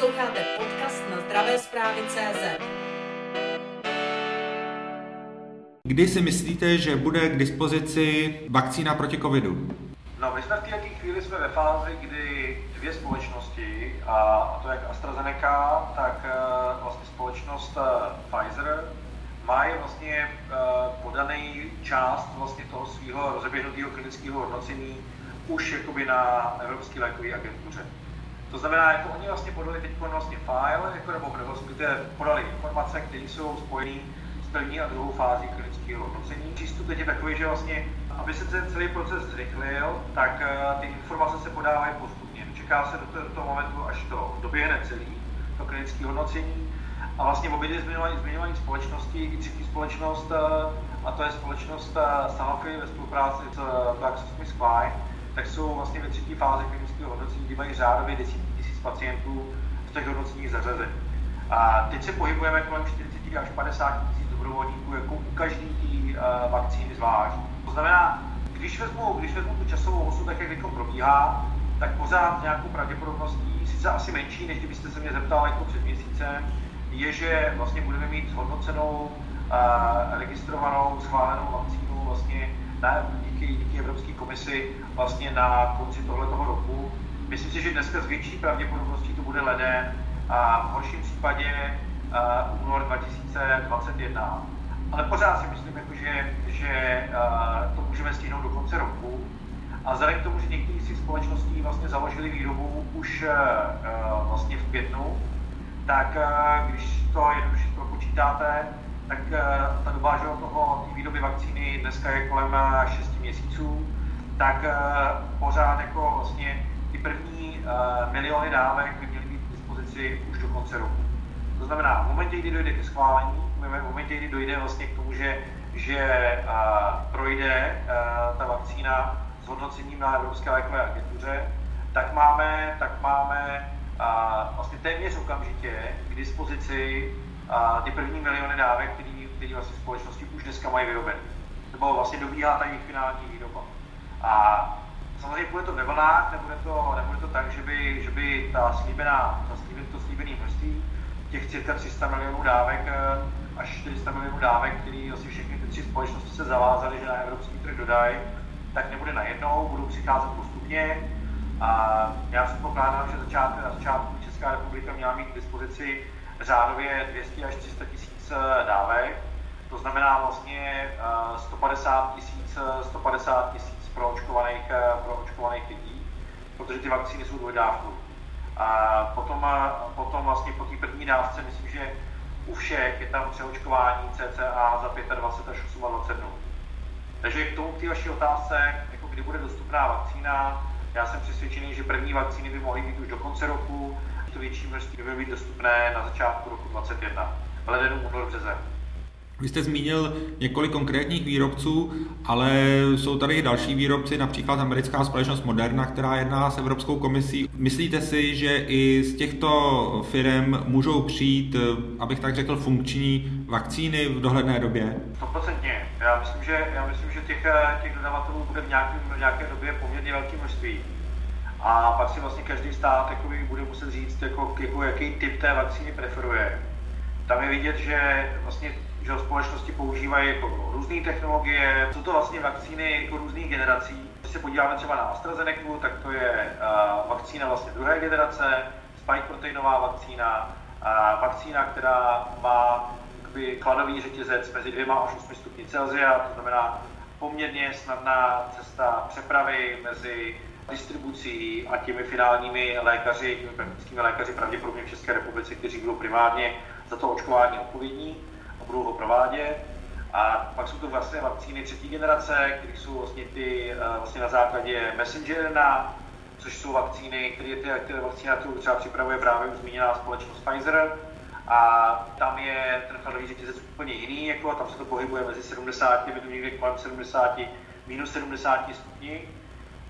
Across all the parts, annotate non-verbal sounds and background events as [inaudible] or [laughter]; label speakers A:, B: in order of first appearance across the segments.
A: Posloucháte podcast na zdravé zprávy CZ.
B: Kdy si myslíte, že bude k dispozici vakcína proti covidu?
C: No, my jsme v této chvíli jsme ve fázi, kdy dvě společnosti, a, to jak AstraZeneca, tak uh, vlastně společnost uh, Pfizer, mají vlastně uh, podaný část vlastně toho svého rozeběhnutého klinického hodnocení už jakoby na Evropské lékové agentuře. To znamená, jako oni vlastně podali teď vlastně file, jako, nebo, nebo podali informace, které jsou spojené s první a druhou fází klinického hodnocení. Přístup teď je takový, že vlastně, aby se ten celý proces zrychlil, tak uh, ty informace se podávají postupně. Čeká se do, toho, do toho momentu, až to doběhne celý, to klinické hodnocení. A vlastně obě dvě zmiňované společnosti, i třetí společnost, uh, a to je společnost uh, Sanofi ve spolupráci s uh, GlaxoSmithKline, tak jsou vlastně ve třetí fázi klinického hodnocení, kdy mají řádově desítky tisíc pacientů v těch hodnoceních zařazen. A teď se pohybujeme kolem 40 až 50 tisíc dobrovolníků jako u každé té uh, vakcíny zvlášť. To znamená, když vezmu, když vezmu tu časovou osu, tak jak teď probíhá, tak pořád nějakou pravděpodobností, sice asi menší, než kdybyste se mě zeptal jako před měsícem, je, že vlastně budeme mít zhodnocenou, uh, registrovanou, schválenou vakcínu vlastně na, díky, díky Evropské komisi vlastně na konci tohoto roku. Myslím si, že dneska s větší pravděpodobností to bude leden a v horším případě uh, únor 2021. Ale pořád si myslím, jako, že, že uh, to můžeme stihnout do konce roku. A vzhledem k tomu, že některé z těch společností vlastně založili výrobu už uh, vlastně v květnu, tak uh, když to jednoduše počítáte, tak uh, ta doba že toho výroby vakcíny dneska je kolem 6 měsíců, tak uh, pořád jako vlastně ty první uh, miliony dávek by měly být k dispozici už do konce roku. To znamená, v momentě, kdy dojde ke schválení, v momentě, kdy dojde vlastně k tomu, že, že projde ta vakcína s hodnocením na Evropské lékové agentuře, tak máme, tak máme vlastně téměř okamžitě k dispozici ty první miliony dávek, které vlastně společnosti už dneska mají vyrobené. Nebo vlastně dobíhá ta jejich finální výroba. A samozřejmě bude to ve vlnách, nebude to, nebude to tak, že by, že by ta slíbená, ta slíbený, to slíbený množství těch cirka 300 milionů dávek eh, až 400 milionů dávek, který asi všechny ty tři společnosti se zavázaly, že na evropský trh dodají, tak nebude najednou, budou přicházet postupně. A já si pokládám, že začátku, na začátku Česká republika měla mít k dispozici řádově 200 až 300 tisíc eh, dávek. To znamená vlastně 150 eh, tisíc 150 tisíc proočkovaných, proočkovaných lidí, protože ty vakcíny jsou dvojdávkou. A potom, potom vlastně po té první dávce, myslím, že u všech je tam přeočkování CCA za 25 až 28 dnů. Takže k tomu k té vaší otázce, jako kdy bude dostupná vakcína, já jsem přesvědčený, že první vakcíny by mohly být už do konce roku, to větší množství by být dostupné na začátku roku 2021, v ledenu, únor, březen.
B: Vy jste zmínil několik konkrétních výrobců, ale jsou tady i další výrobci, například americká společnost Moderna, která jedná s Evropskou komisí. Myslíte si, že i z těchto firm můžou přijít, abych tak řekl, funkční vakcíny v dohledné době?
C: 100%. Já myslím, že, já myslím, že těch, těch dodavatelů bude v nějaké, v nějaké době poměrně velké množství. A pak si vlastně každý stát jakoby, bude muset říct, jako, jako, jaký typ té vakcíny preferuje. Tam je vidět, že vlastně že společnosti používají jako různé technologie. Jsou to vlastně vakcíny jako různých generací. Když se podíváme třeba na AstraZeneca, tak to je uh, vakcína vlastně druhé generace, spike proteinová vakcína, uh, vakcína, která má jakoby, kladový řetězec mezi dvěma až 8 stupni Celsia, to znamená poměrně snadná cesta přepravy mezi distribucí a těmi finálními lékaři, těmi praktickými lékaři pravděpodobně v České republice, kteří budou primárně za to očkování odpovědní budou ho provádět. A pak jsou to vlastně vakcíny třetí generace, které jsou vlastně ty eh, vlastně na základě messenger na což jsou vakcíny, které, ty, které vakcína, kterou třeba připravuje právě už zmíněná společnost Pfizer. A tam je ten chladový řetězec úplně jiný, jako tam se to pohybuje mezi 70, my někde kolem 70, minus 70 stupňů.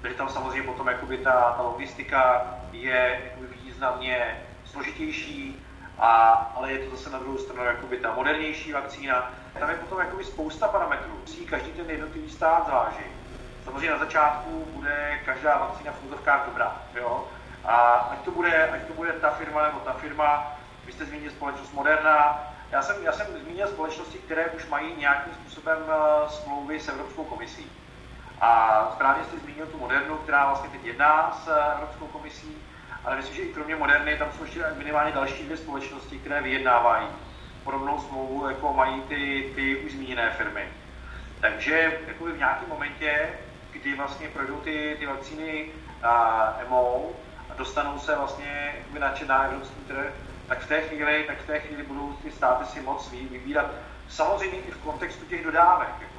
C: Takže tam samozřejmě potom jakoby ta, ta logistika je významně složitější, a, ale je to zase na druhou stranu jakoby ta modernější vakcína. Tam je potom jakoby spousta parametrů, musí každý ten jednotlivý stát zvážit. Samozřejmě na začátku bude každá vakcína v úzovkách dobrá, jo? A ať to bude, ať to bude ta firma nebo ta firma, vy jste zmínil společnost Moderna, já jsem, já jsem zmínil společnosti, které už mají nějakým způsobem uh, smlouvy s Evropskou komisí. A správně jste zmínil tu Modernu, která vlastně teď jedná s Evropskou komisí, ale myslím, že i kromě Moderny tam jsou ještě minimálně další dvě společnosti, které vyjednávají podobnou smlouvu, jako mají ty, ty už zmíněné firmy. Takže jakoby v nějakém momentě, kdy vlastně projdou ty, ty vakcíny MO a dostanou se vlastně na, na evropský trh, tak v té chvíli, tak v té chvíli budou ty státy si moc vybírat. Samozřejmě i v kontextu těch dodávek. Jako,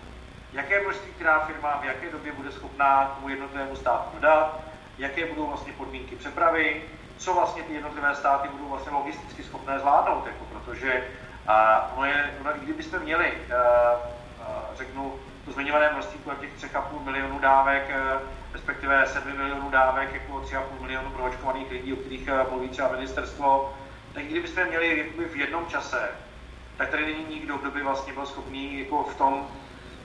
C: jaké množství která firma v jaké době bude schopná tomu jednotlivému státu dodat, jaké budou vlastně podmínky přepravy, co vlastně ty jednotlivé státy budou vlastně logisticky schopné zvládnout, jako, protože a ono je, kdybychom měli, uh, uh, řeknu, to zmiňované množství těch 3,5 milionů dávek, uh, respektive 7 milionů dávek, jako 3,5 milionu proočkovaných lidí, o kterých mluví třeba ministerstvo, tak kdybychom měli v jednom čase, tak tady není nikdo, kdo by vlastně byl schopný jako v tom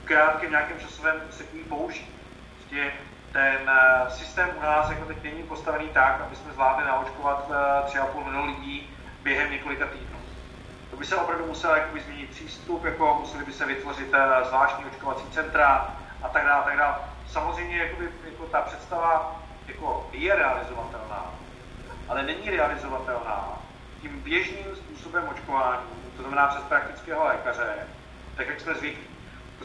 C: krátkém nějakém časovém sekundí použít. Prostě ten uh, systém u nás jako teď není postavený tak, aby jsme zvládli naočkovat uh, 3,5 milionu lidí během několika týdnů. To by se opravdu musel jakoby, změnit přístup, jako museli by se vytvořit uh, zvláštní očkovací centra a tak dále, tak dále. Samozřejmě jakoby, jako ta představa jako je realizovatelná, ale není realizovatelná tím běžným způsobem očkování, to znamená přes praktického lékaře, tak jak jsme zvyklí.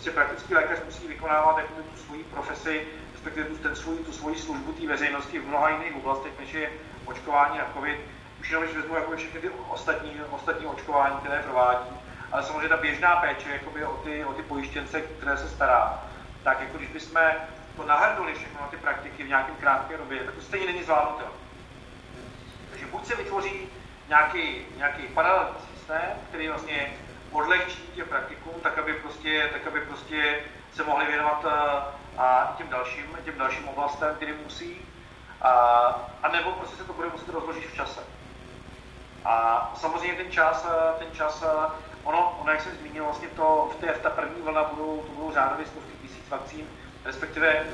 C: Prostě praktický lékař musí vykonávat jakoby, tu svoji profesi, respektive tu, ten svůj, tu svoji službu té veřejnosti v mnoha jiných oblastech, než je očkování na COVID. Už jenom, když vezmu jakoby, všechny ty ostatní, ostatní očkování, které provádí, ale samozřejmě ta běžná péče jakoby, o, ty, o ty pojištěnce, které se stará, tak jako když bychom to nahrnuli všechno na ty praktiky v nějakém krátké době, tak to stejně není zvládnutelné. Takže buď se vytvoří nějaký, nějaký paralelní systém, který vlastně odlehčí těm praktikům, tak aby prostě, tak aby prostě se mohli věnovat a, eh, a těm dalším, těm dalším oblastem, který musí, a, a nebo prostě se to bude muset rozložit v čase. A samozřejmě ten čas, eh, ten čas, eh, ono, ono jak jsem zmínil, vlastně to v té v ta první vlna budou, to budou řádově stovky tisíc vakcín, respektive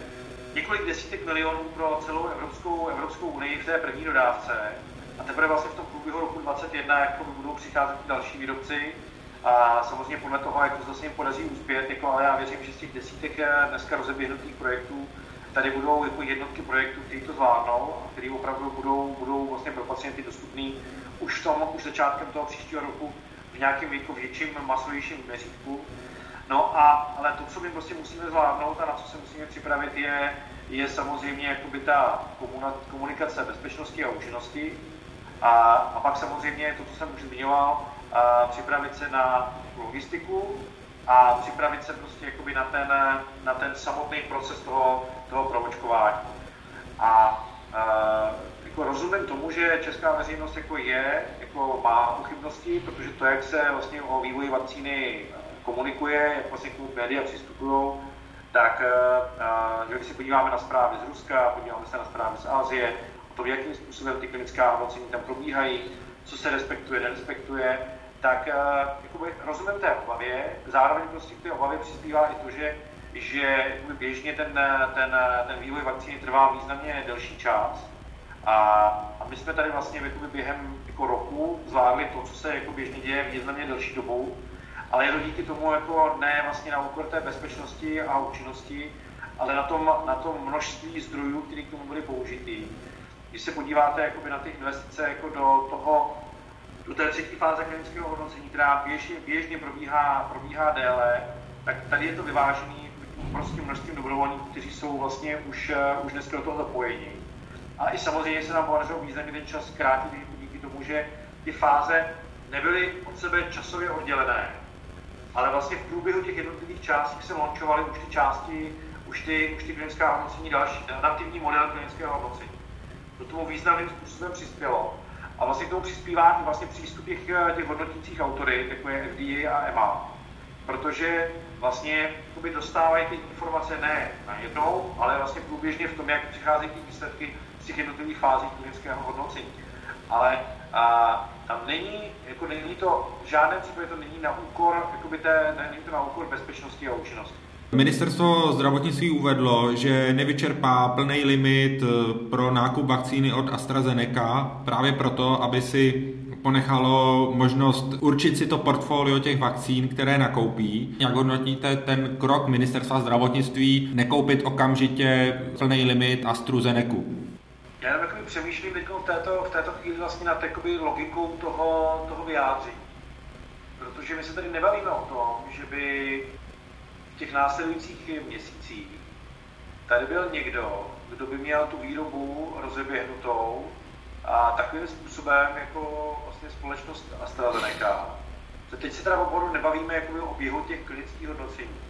C: několik desítek milionů pro celou Evropskou, Evropskou unii v té první dodávce. A teprve vlastně v tom průběhu roku 2021 jako budou přicházet další výrobci a samozřejmě podle toho, jak to zase jim podaří uspět, jako, ale já věřím, že z těch desítek dneska rozeběhnutých projektů tady budou jako jednotky projektů, které to zvládnou a které opravdu budou, budou vlastně pro pacienty dostupný už, tom, už začátkem toho příštího roku v nějakém jako větším, masovějším měřítku. No a, ale to, co my prostě musíme zvládnout a na co se musíme připravit, je, je samozřejmě jakoby ta komunikace bezpečnosti a účinnosti, a, a pak samozřejmě to, co jsem už zmiňoval, připravit se na logistiku a připravit se prostě jakoby na ten, na ten samotný proces toho, toho proočkování. A, a jako rozumím tomu, že česká veřejnost jako je, jako má pochybnosti, protože to, jak se vlastně o vývoji vakcíny komunikuje, jak vlastně k média přistupují, tak a, když se podíváme na zprávy z Ruska, podíváme se na zprávy z Asie, to, jakým způsobem ty klinická hodnocení tam probíhají, co se respektuje, nerespektuje, tak uh, jakoby, rozumím té obavě, zároveň prostě k té obavě přispívá i to, že, že běžně ten, ten, ten vývoj vakcíny trvá významně delší čas. A, a my jsme tady vlastně jakoby, během jako roku zvládli to, co se jako běžně děje významně delší dobou, ale je to díky tomu jako ne vlastně na úkor té bezpečnosti a účinnosti, ale na tom, na tom množství zdrojů, které k tomu byly použity když se podíváte jakoby na ty investice jako do toho, do té třetí fáze klinického hodnocení, která běžně, běžně probíhá, probíhá déle, tak tady je to vyvážený prostě množstvím dobrovolníků, kteří jsou vlastně už, uh, už dneska do toho zapojení. A i samozřejmě se nám podařilo významně ten čas zkrátit díky tomu, že ty fáze nebyly od sebe časově oddělené, ale vlastně v průběhu těch jednotlivých částí se launchovaly už ty části, už ty, už ty klinická hodnocení další, nativní model klinického hodnocení do tomu významným způsobem přispělo. A vlastně k tomu přispívá vlastně přístup těch, eh, těch hodnotících autorit, jako je FDA a EMA, protože vlastně dostávají ty informace ne na jednou, ale vlastně průběžně v tom, jak přicházejí ty výsledky z těch jednotlivých fází klinického hodnocení. Ale a, tam není, jako není to, v žádném případě to není na úkor, jakoby té, není to na úkor bezpečnosti a účinnosti.
B: Ministerstvo zdravotnictví uvedlo, že nevyčerpá plný limit eh, pro nákup vakcíny od AstraZeneca právě proto, aby si ponechalo možnost určit si to portfolio těch vakcín, které nakoupí. Jak hodnotíte ten krok ministerstva zdravotnictví nekoupit okamžitě plný limit AstraZeneca?
C: Já takový přemýšlím v této, v této chvíli vlastně nad logikou toho, toho vyjádření. Protože my se tady nebavíme o tom, že by těch následujících měsících tady byl někdo, kdo by měl tu výrobu rozeběhnutou a takovým způsobem jako vlastně společnost AstraZeneca. To teď se teda oboru nebavíme jako o běhu těch klinických hodnocení,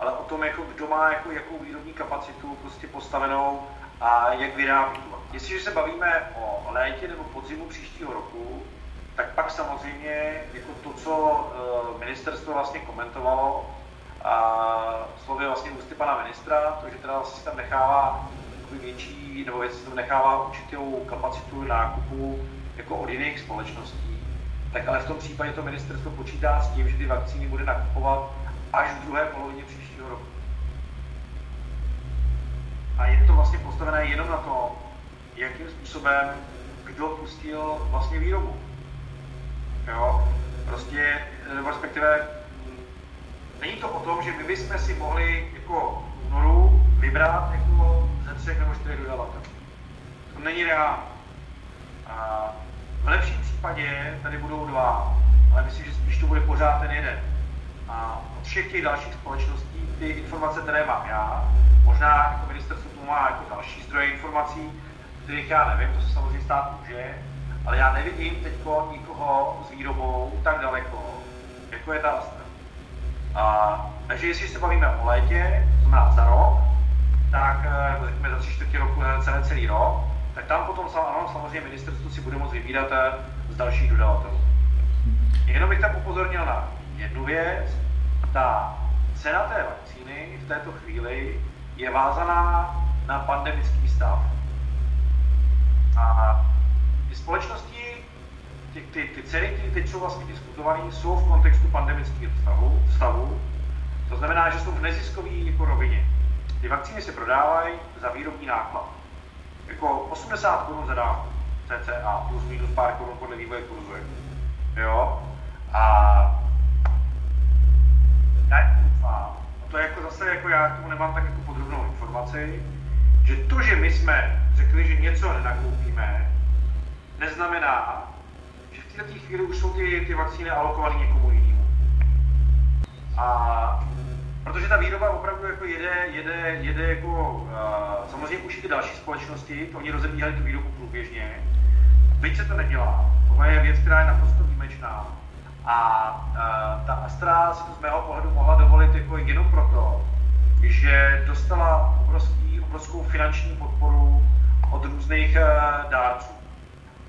C: ale o tom, jako kdo má jako, jakou výrobní kapacitu prostě postavenou a jak vyrábí. Jestliže se bavíme o létě nebo podzimu příštího roku, tak pak samozřejmě jako to, co eh, ministerstvo vlastně komentovalo, a slovy vlastně ústy pana ministra, to, že teda vlastně tam nechává větší, nebo tam nechává určitou kapacitu nákupu jako od jiných společností, tak ale v tom případě to ministerstvo počítá s tím, že ty vakcíny bude nakupovat až v druhé polovině příštího roku. A je to vlastně postavené jenom na tom, jakým způsobem kdo pustil vlastně výrobu. Jo? Prostě, nebo respektive není to o tom, že my bychom si mohli jako únoru vybrat jako ze třech nebo čtyřech dodavatelů. To není reálné. A v lepším případě tady budou dva, ale myslím, že spíš to bude pořád ten jeden. A od všech těch dalších společností ty informace, které mám já, možná jako ministerstvo má jako další zdroje informací, kterých já nevím, to se samozřejmě stát může, ale já nevidím teď nikoho s výrobou tak daleko, jako je ta Astra. A, takže jestli se bavíme o létě, to znamená za rok, tak eh, řekněme za tři čtvrtě roku, celý, celý rok, tak tam potom ano, samozřejmě ministerstvo si bude moct vybírat eh, z dalších dodavatelů. Jenom bych tam upozornil na jednu věc. Ta cena té vakcíny v této chvíli je vázaná na pandemický stav. A společnosti, ty, ty, ty ceny, které teď jsou vlastně diskutované, jsou v kontextu pandemického stavu, stavu. To znamená, že jsou v neziskové jako rovině. Ty vakcíny se prodávají za výrobní náklad. Jako 80 korun za dávku, cca, plus minus pár korun podle vývoje kurzu. Jo? A doufám, a to je jako zase, jako já k tomu nemám tak jako podrobnou informaci, že to, že my jsme řekli, že něco nenakoupíme, neznamená, v této chvíli už jsou ty, ty vakcíny alokované někomu jinému. A protože ta výroba opravdu jako jede, jede, jede jako, uh, samozřejmě už i ty další společnosti, to oni rozebíhali tu výrobu průběžně, byť se to nedělá, tohle je věc, která je naprosto výjimečná. A uh, ta Astra si to z mého pohledu mohla dovolit jako jenom proto, že dostala obrovský, obrovskou finanční podporu od různých uh, dárců.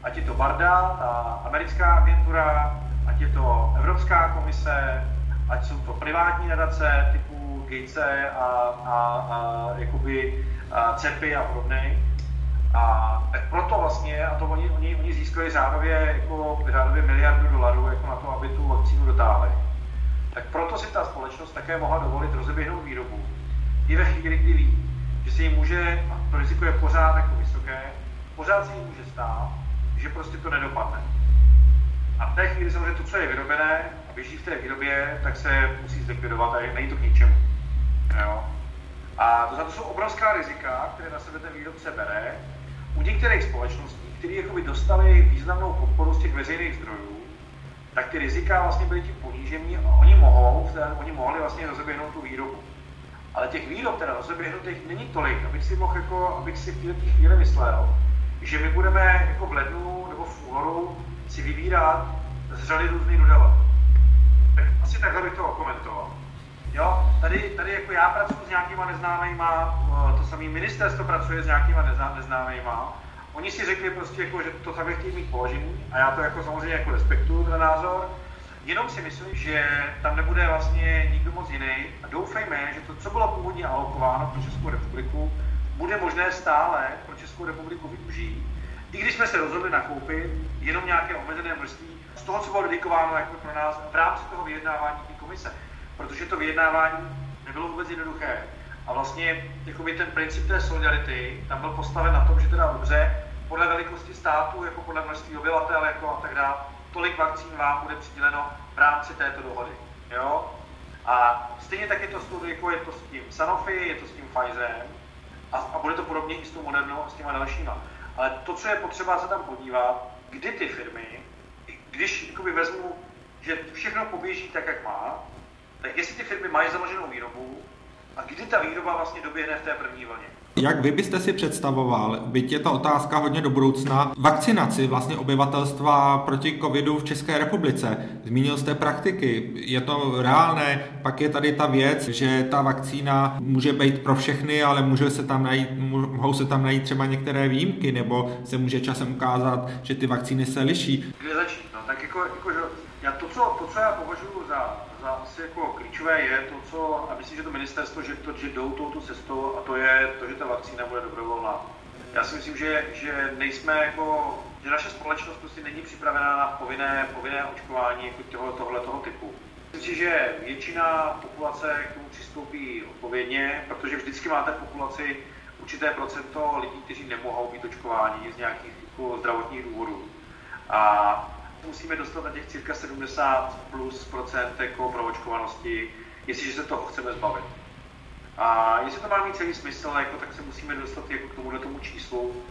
C: Ať je to Barda, ta americká agentura, ať je to Evropská komise, ať jsou to privátní nadace typu Gatese a, a, a jakoby a CEPy a podobné. A tak proto vlastně, a to oni, oni, oni získali řádově, jako, řádově miliardu dolarů jako na to, aby tu vakcínu dotáhli. Tak proto si ta společnost také mohla dovolit rozeběhnout výrobu. I ve chvíli, kdy ví, že se jim může, a to riziko je pořád jako vysoké, pořád se jim může stát, že prostě to nedopadne. A v té chvíli samozřejmě to, co je vyrobené a běží v té výrobě, tak se musí zlikvidovat a není to k ničemu. Jo? A to, to jsou obrovská rizika, které na sebe ten výrobce bere. U některých společností, které dostali významnou podporu z těch veřejných zdrojů, tak ty rizika vlastně byly tím ponížení a oni mohou, oni mohli vlastně rozeběhnout tu výrobu. Ale těch výrob teda rozeběhnutých není tolik, abych si mohl jako, abych si v této chvíli myslel, že my budeme jako v lednu nebo v únoru si vybírat z řady různých dodavatelů. Tak asi takhle bych to komentoval. Jo, tady, tady jako já pracuji s nějakýma neznámýma, to samé ministerstvo pracuje s nějakýma neznámýma. Oni si řekli prostě, jako, že to takhle chtějí mít položení a já to jako samozřejmě jako respektuju ten názor. Jenom si myslím, že tam nebude vlastně nikdo moc jiný a doufejme, že to, co bylo původně alokováno pro Českou republiku, bude možné stále pro Českou republiku využít i když jsme se rozhodli nakoupit jenom nějaké omezené množství z toho, co bylo dedikováno jako pro nás v rámci toho vyjednávání té komise. Protože to vyjednávání nebylo vůbec jednoduché. A vlastně jakoby ten princip té solidarity tam byl postaven na tom, že teda dobře, podle velikosti státu, jako podle množství obyvatel jako a tak dále, tolik vakcín vám bude přiděleno v rámci této dohody. Jo? A stejně tak je to s, jako je to s tím Sanofi, je to s tím Pfizerem a, a bude to podobně i s tou Modernou a s těma dalšíma. Ale to, co je potřeba se tam podívat, kdy ty firmy, když jakoby vezmu, že všechno poběží tak, jak má, tak jestli ty firmy mají založenou výrobu a kdy ta výroba vlastně doběhne v té první vlně.
B: Jak vy byste si představoval, byť je to otázka hodně do budoucna, vakcinaci vlastně obyvatelstva proti covidu v České republice? Zmínil jste praktiky, je to reálné, pak je tady ta věc, že ta vakcína může být pro všechny, ale může se tam najít, mohou se tam najít třeba některé výjimky, nebo se může časem ukázat, že ty vakcíny se liší.
C: Kde začít? No, tak jako, jako že já to, co, to, co já považuji za asi jako klíčové, je to, co, a myslím, že to ministerstvo, že, to, že jdou touto cestou, a to je to, že ta vakcína bude dobrovolná. Já si myslím, že, že nejsme jako, že naše společnost prostě není připravená na povinné, povinné očkování jako tohle, tohle toho typu. Myslím si, že většina populace k tomu přistoupí odpovědně, protože vždycky máte v populaci určité procento lidí, kteří nemohou být očkováni z nějakých jako zdravotních důvodů. A musíme dostat na těch cirka 70 plus procent jako proočkovanosti, jestliže se toho chceme zbavit. A jestli to má mít celý smysl, jako, tak se musíme dostat jako k tomuhle tomu číslu.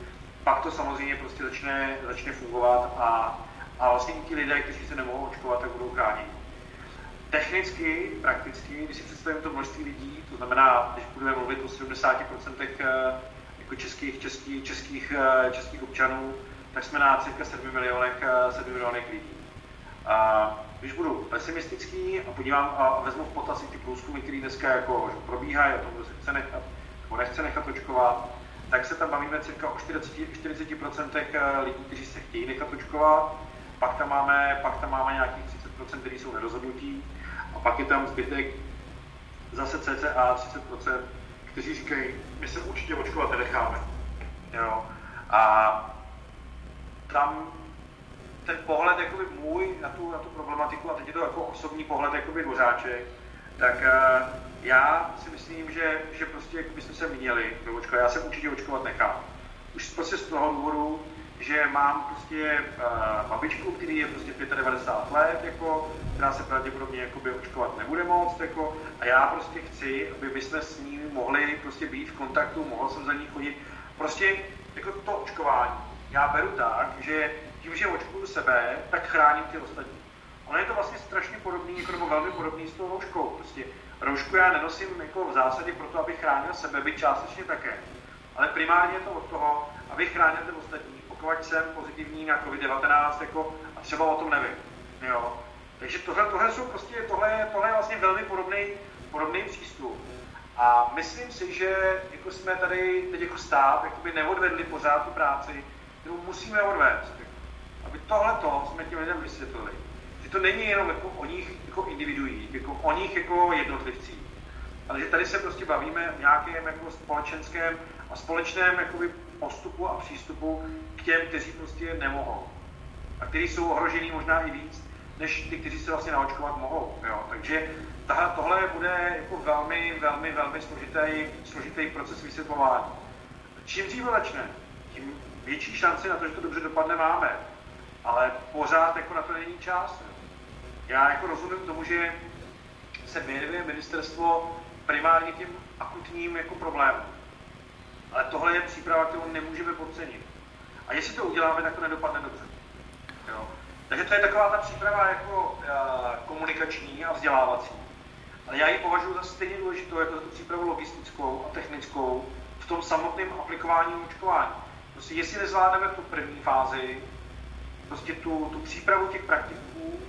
C: Pak to samozřejmě prostě začne, začne fungovat a, a vlastně ti lidé, kteří se nemohou očkovat, tak budou chráněni. Technicky, prakticky, když si představím to množství lidí, to znamená, když budeme mluvit o 70% eh, jako českých, českých, českých, českých občanů, tak jsme na cirka 7 milionech, 7 milionech lidí. A když budu pesimistický a podívám a vezmu v potaz ty průzkumy, které dneska jako probíhají, o tom, kdo se chce nechat nebo nechce nechat očkovat, tak se tam bavíme cirka o 40, 40% eh, lidí, kteří se chtějí nechat očkovat, pak tam máme, pak tam máme nějakých 30%, kteří jsou nerozhodnutí a pak je tam zbytek zase cca 30%, kteří říkají, my se určitě očkovat nenecháme. Jo. A tam ten pohled jakoby můj na tu, na tu problematiku, a teď je to jako osobní pohled jakoby dvořáček, tak uh, já si myslím, že, že prostě bychom se měli očkovat. Já se určitě očkovat nechám. Už prostě z toho důvodu, že mám prostě uh, babičku, který je prostě 95 let, jako, která se pravděpodobně jakoby očkovat nebude moc, jako, a já prostě chci, aby my jsme s ní mohli prostě být v kontaktu, mohl jsem za ní chodit. Prostě jako to očkování já beru tak, že tím, že očkuju sebe, tak chráním ty ostatní. Ono je to vlastně strašně podobný, jako, nebo velmi podobný s tou rouškou. Prostě roušku já nenosím jako v zásadě proto, abych chránil sebe, byť částečně také. Ale primárně je to od toho, abych chránil ty ostatní, pokud jsem pozitivní na COVID-19 jako, a třeba o tom nevím. Jo. Takže tohle, tohle jsou prostě, tohle, tohle je vlastně velmi podobný, podobný přístup. A myslím si, že jako jsme tady teď jako stát neodvedli pořád tu práci, kterou musíme odvést. Aby tohle jsme těm lidem vysvětlili. Že to není jenom jako o nich jako individuích, jako o nich jako jednotlivcích, ale že tady se prostě bavíme o nějakém jako společenském a společném jakoby, postupu a přístupu k těm, kteří prostě nemohou. A kteří jsou ohrožení možná i víc, než ty, kteří se vlastně naočkovat mohou. Jo? Takže tahle, tohle bude jako velmi, velmi, velmi složitý, složitý proces vysvětlování. Čím dříve začne, tím větší šanci na to, že to dobře dopadne, máme. Ale pořád jako na to není čas. Já jako rozumím tomu, že se věnuje ministerstvo primárně tím akutním jako problémům. Ale tohle je příprava, kterou nemůžeme podcenit. A jestli to uděláme, tak to nedopadne dobře. Jo? Takže to je taková ta příprava jako uh, komunikační a vzdělávací. Ale já ji považuji za stejně důležitou jako tu přípravu logistickou a technickou v tom samotném aplikování očkování. Prostě jestli nezvládneme tu první fázi, prostě tu, tu přípravu těch praktiků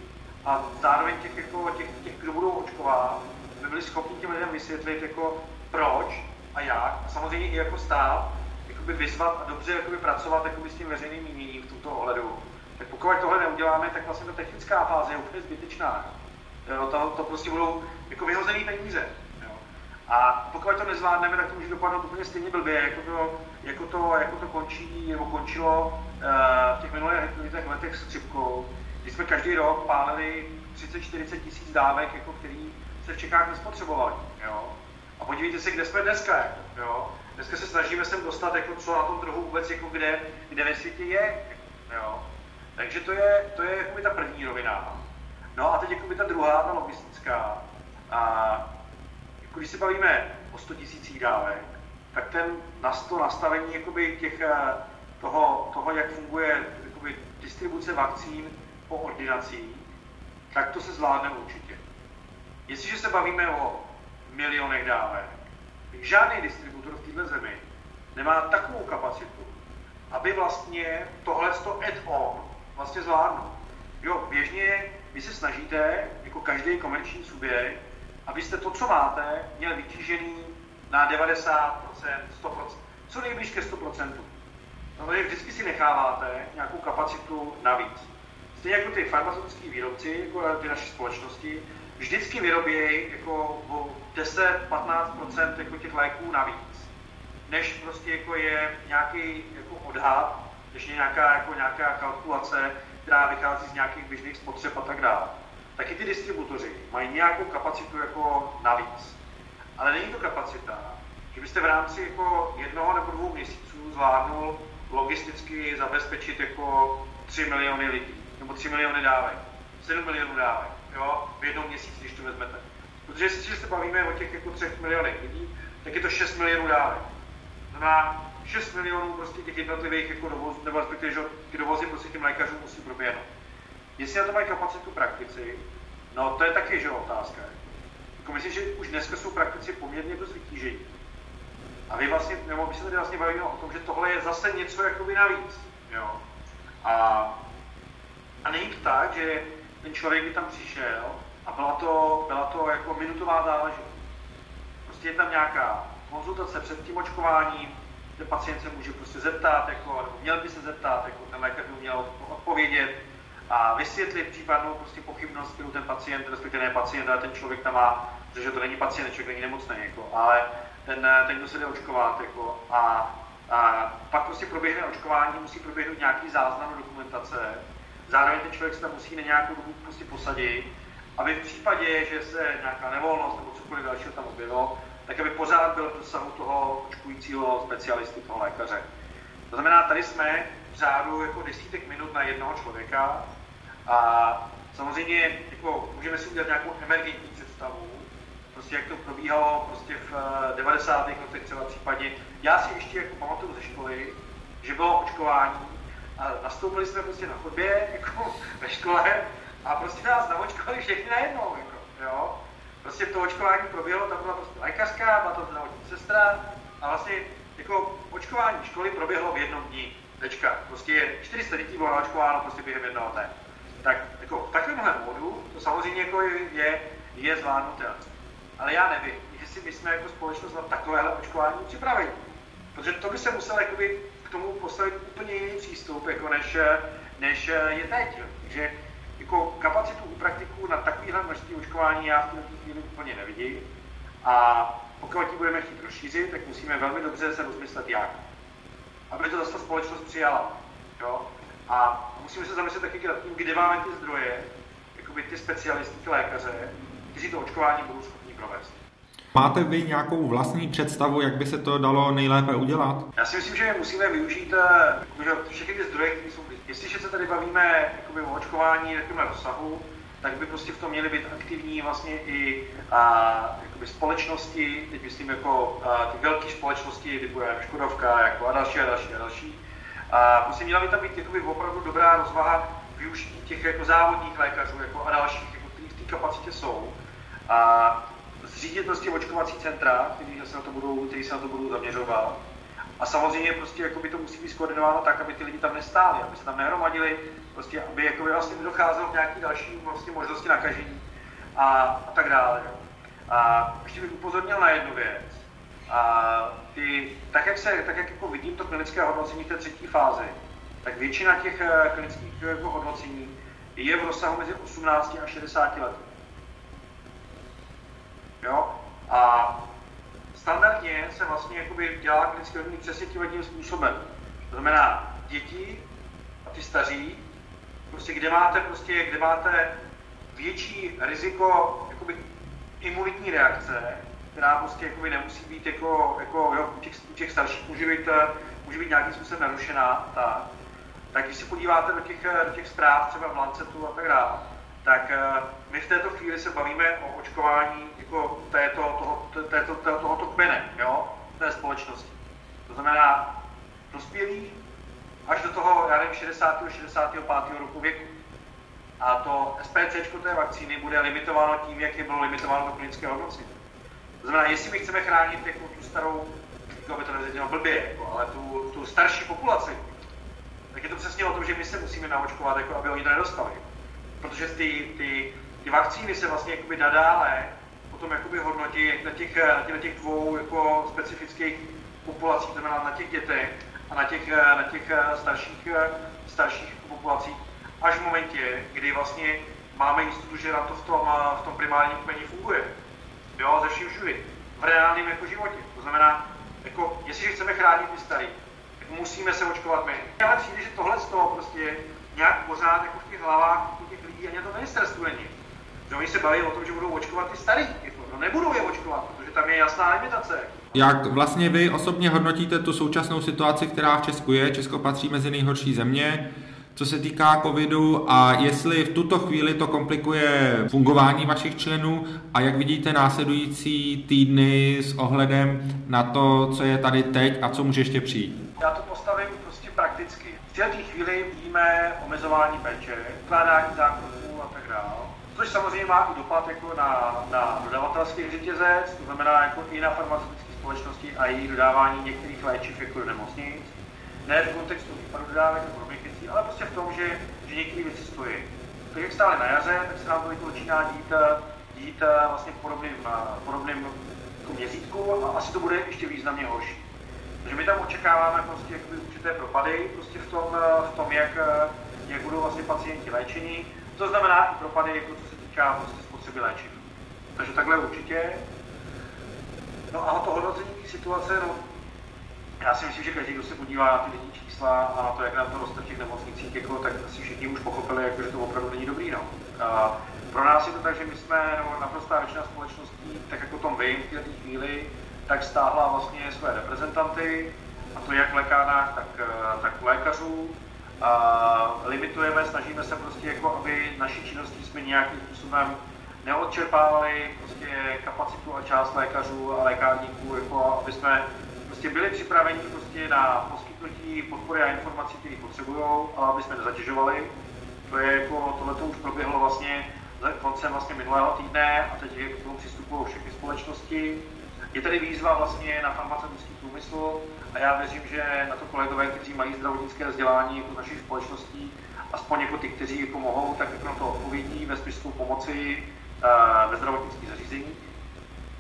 C: a zároveň těch, jako, těch, těch kdo budou očkovat, by byli schopni těm lidem vysvětlit, jako proč a jak. A samozřejmě i jako stát jakoby vyzvat a dobře jakoby pracovat jakoby s tím veřejným míněním v tomto ohledu. Tak pokud tohle neuděláme, tak vlastně ta technická fáze je úplně zbytečná. To, to prostě budou jako vyhozený peníze. A pokud to nezvládneme, tak to může dopadnout úplně stejně blbě, jako to, jako to, jako to končí, nebo končilo uh, v těch minulých letech s chřipkou, kdy jsme každý rok pálili 30-40 tisíc dávek, jako který se v Čechách nespotřebovali. Jo? A podívejte se, kde jsme dneska. Jo? Dneska se snažíme sem dostat, jako co na tom trhu vůbec, jako kde, kde ve světě je. Jo? Takže to je, to je jakoby ta první rovina. No a teď jakoby ta druhá, ta logistická. A jako když se bavíme o 100 tisících dávek, tak ten na to nastavení jakoby těch, eh, toho, toho, jak funguje jakoby distribuce vakcín po ordinacích, tak to se zvládne určitě. Jestliže se bavíme o milionech dávek, žádný distributor v této zemi nemá takovou kapacitu, aby vlastně tohle add-on vlastně zvládnul. Jo, běžně vy se snažíte, jako každý komerční subjekt, abyste to, co máte, měli vytížený na 90%, 100%, co nejblíž ke 100%. No, vždycky si necháváte nějakou kapacitu navíc. Stejně jako ty farmaceutické výrobci, jako ty naše společnosti, vždycky vyrobí jako o 10-15% jako těch léků navíc, než prostě jako je nějaký jako odhad, než je nějaká, jako nějaká kalkulace, která vychází z nějakých běžných spotřeb a tak dále. Taky ty distributoři mají nějakou kapacitu jako navíc. Ale není to kapacita, že byste v rámci jako jednoho nebo dvou měsíců zvládnul logisticky zabezpečit jako 3 miliony lidí, nebo 3 miliony dávek, 7 milionů dávek, jo, v jednom měsíci, když to vezmete. Protože jestli se bavíme o těch jako 3 milionech lidí, tak je to 6 milionů dávek. To znamená 6 milionů prostě těch jednotlivých jako dovozů, nebo respektive, že ty dovozy prostě těm lékařům musí proběhnout. Jestli na to mají kapacitu praktici, no to je taky že otázka. Jako myslím, že už dneska jsou praktici poměrně dost vytížení. A vy vlastně, nebo my se tady vlastně bavíme o tom, že tohle je zase něco jakoby navíc. Jo? A, a není to tak, že ten člověk by tam přišel a byla to, byla to jako minutová záležitost. Prostě je tam nějaká konzultace před tím očkováním, ten pacient se může prostě zeptat, jako, nebo měl by se zeptat, jako ten lékař by měl odpovědět a vysvětlit případnou prostě pochybnost, kterou ten pacient, respektive ne pacient, ale ten člověk tam má, protože to není pacient, člověk není nemocný, jako, ale ten, ten, kdo se jde očkovat, jako, a, a pak prostě proběhne očkování, musí proběhnout nějaký záznam dokumentace, zároveň ten člověk se tam musí na nějakou dobu prostě posadit, aby v případě, že se nějaká nevolnost nebo cokoliv dalšího tam objevilo, tak aby pořád byl v dosahu toho očkujícího specialisty, toho lékaře. To znamená, tady jsme v řádu jako desítek minut na jednoho člověka a samozřejmě jako, můžeme si udělat nějakou emergentní představu, prostě jak to probíhalo prostě v 90. Eh, letech třeba případně. Já si ještě jako pamatuju ze školy, že bylo očkování a nastoupili jsme prostě na chodbě [laughs] jako ve škole a prostě nás naočkovali všechny najednou. Jako, jo? Prostě to očkování proběhlo, tam byla prostě lékařka, byla to zdravotní sestra a vlastně jako očkování školy proběhlo v jednom dní. Tečka. Prostě 400 dětí bylo naočkováno prostě během jednoho dne. Tak jako v takovémhle modu to samozřejmě jako je, je zvládnutelné. Ale já nevím, jestli my jsme jako společnost na takovéhle očkování připraveni. Protože to by se musel jakoby k tomu postavit úplně jiný přístup, jako než, než je teď. Takže jako kapacitu u praktiků na takovýhle množství očkování já v této chvíli úplně nevidím. A pokud ji budeme chtít rozšířit, tak musíme velmi dobře se rozmyslet, jak. Aby to zase společnost přijala. Jo? A musíme se zamyslet taky nad tím, kde máme ty zdroje, jakoby ty specialisty, ty lékaře, kteří to očkování budou schopni provést.
B: Máte vy nějakou vlastní představu, jak by se to dalo nejlépe udělat?
C: Já si myslím, že musíme využít uh, všechny ty zdroje, které jsou Jestliže se tady bavíme jakoby, o očkování takovém rozsahu, tak by prostě v tom měly být aktivní vlastně i a, jakoby společnosti, teď myslím jako a, ty velké společnosti, typu Škodovka jako a další a další a další. A prostě měla by tam být jakoby, opravdu dobrá rozvaha využití těch jako závodních lékařů jako a dalších, jako, kteří v té kapacitě jsou. A zřídit prostě očkovací centra, kteří se na to budou, kteří se na to budou zaměřovat a samozřejmě prostě jako by to musí být skoordinováno tak, aby ty lidi tam nestáli, aby se tam nehromadili, prostě aby jako by vlastně nedocházelo k nějaký další vlastně možnosti nakažení a, a tak dále. A ještě bych upozornil na jednu věc. A ty, tak jak, se, tak jak jako vidím to klinické hodnocení té třetí fázi, tak většina těch eh, klinických jako hodnocení je v rozsahu mezi 18 a 60 lety. Jo? A standardně se vlastně dělá klinické hodnocení přesně tím způsobem. To znamená děti a ty staří, prostě kde máte, prostě, kde máte větší riziko imunitní reakce, která prostě jakoby nemusí být jako, jako jo, u, těch, u těch starších může být, může být nějakým způsobem narušená, tak, tak když se podíváte do těch, do těch zpráv třeba v Lancetu a tak dále, tak my v této chvíli se bavíme o očkování jako této, toho, této, této, tohoto kmene, jo, té společnosti. To znamená dospělých až do toho, já nevím, 60. 65. roku věku. A to SPC té vakcíny bude limitováno tím, jak je bylo limitováno do klinického hodnocení. To znamená, jestli my chceme chránit jako tu starou, jako by to nezvědělo blbě, jako, ale tu, tu starší populaci, tak je to přesně o tom, že my se musíme naočkovat, jako aby oni to nedostali. Protože ty, ty, ty vakcíny se vlastně jakoby nadále potom jakoby hodnotí na těch, na těch dvou jako specifických populacích, to znamená na těch dětech a na těch, na těch starších, starších populacích, až v momentě, kdy vlastně máme jistotu, že na to v tom, v tom primárním kmeni funguje. Jo, ze vším všudy. V reálném jako životě. To znamená, jako, jestliže chceme chránit ty starý, tak musíme se očkovat my. Ale přijde, že tohle z toho prostě nějak pořád jako v těch hlavách těch lidí ani to ministerstvu není. Že oni se baví o tom, že budou očkovat ty starý. Jako, no nebudou je očkovat, protože tam je jasná limitace.
B: Jak vlastně vy osobně hodnotíte tu současnou situaci, která v Česku je? Česko patří mezi nejhorší země co se týká covidu a jestli v tuto chvíli to komplikuje fungování vašich členů a jak vidíte následující týdny s ohledem na to, co je tady teď a co může ještě přijít?
C: Já to postavím prostě prakticky. V této chvíli vidíme omezování péče, ukládání zákonů a tak dále. Což samozřejmě má i dopad jako na, na dodavatelský řetězec, to znamená jako i na farmaceutické společnosti a její dodávání některých léčiv jako do nemocnic. Ne v kontextu výpadu dodávek ale prostě v tom, že, že některé věci stojí. Tak jak stále na jaře, tak se nám to začíná dít, dít vlastně v podobným, podobným jako měřítku a asi to bude ještě významně horší. Takže my tam očekáváme prostě určité propady prostě v tom, v tom jak, jak budou vlastně pacienti léčení. To znamená i propady, jako co se týká prostě spotřeby léčiv. Takže takhle určitě. No a to hodnocení situace, no, já si myslím, že každý, kdo se podívá na ty denní čísla a na to, jak nám to roste v těch nemocnicích, jako, tak asi všichni už pochopili, jako, že to opravdu není dobrý. No. A pro nás je to tak, že my jsme, no, naprostá většina společností, tak jako tom vím v této chvíli, tak stáhla vlastně své reprezentanty, a to jak v lékárnách, tak, tak u lékařů. A limitujeme, snažíme se prostě, jako, aby naší činnosti jsme nějakým způsobem neodčerpávali prostě kapacitu a část lékařů a lékárníků, jako, aby jsme prostě byli připraveni prostě na poskytnutí podpory a informací, které potřebují, aby jsme nezatěžovali. To je jako, tohle to už proběhlo vlastně koncem vlastně minulého týdne a teď k tomu přistupují všechny společnosti. Je tady výzva vlastně na farmaceutický průmysl a já věřím, že na to kolegové, kteří mají zdravotnické vzdělání jako našich společností, aspoň jako ty, kteří jako mohou, tak jako na to odpovědí ve smyslu pomoci uh, ve zdravotnických zařízeních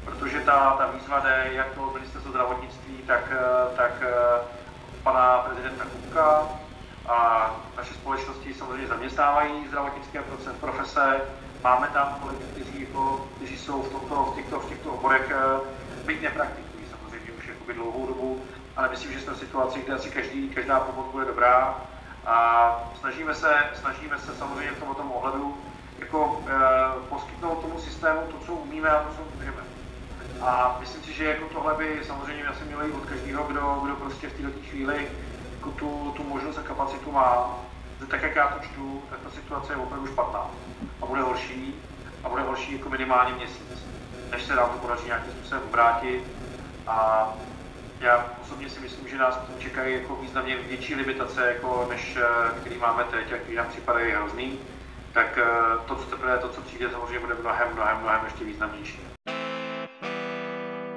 C: protože ta, ta výzva jde jak to ministerstvo zdravotnictví, tak, eh, tak eh, pana prezidenta Kupka a naše společnosti samozřejmě zaměstnávají zdravotnické profese. Máme tam kolegy, kteří, jako, kteří jsou v, tomto, v, těchto, v těchto oborech, eh, byť nepraktikují samozřejmě už jakoby dlouhou dobu, ale myslím, že jsme v situaci, kde asi každý, každá pomoc bude dobrá. A snažíme se, snažíme se samozřejmě v tomto ohledu jako, e, poskytnout tomu systému to, co umíme a to, co můžeme. A myslím si, že jako tohle by samozřejmě asi jít od každého, kdo, kdo prostě v této chvíli jako tu, tu možnost a kapacitu má. Tak jak já to čtu, tak ta situace je opravdu špatná. A bude horší, a bude horší jako minimálně měsíc, než se nám to podaří nějakým způsobem obrátit. A já osobně si myslím, že nás čekají jako významně větší limitace, jako než který máme teď a který nám připadají hrozný. Tak eh, to, co teprve, to, co přijde, samozřejmě bude mnohem, mnohem, mnohem ještě významnější.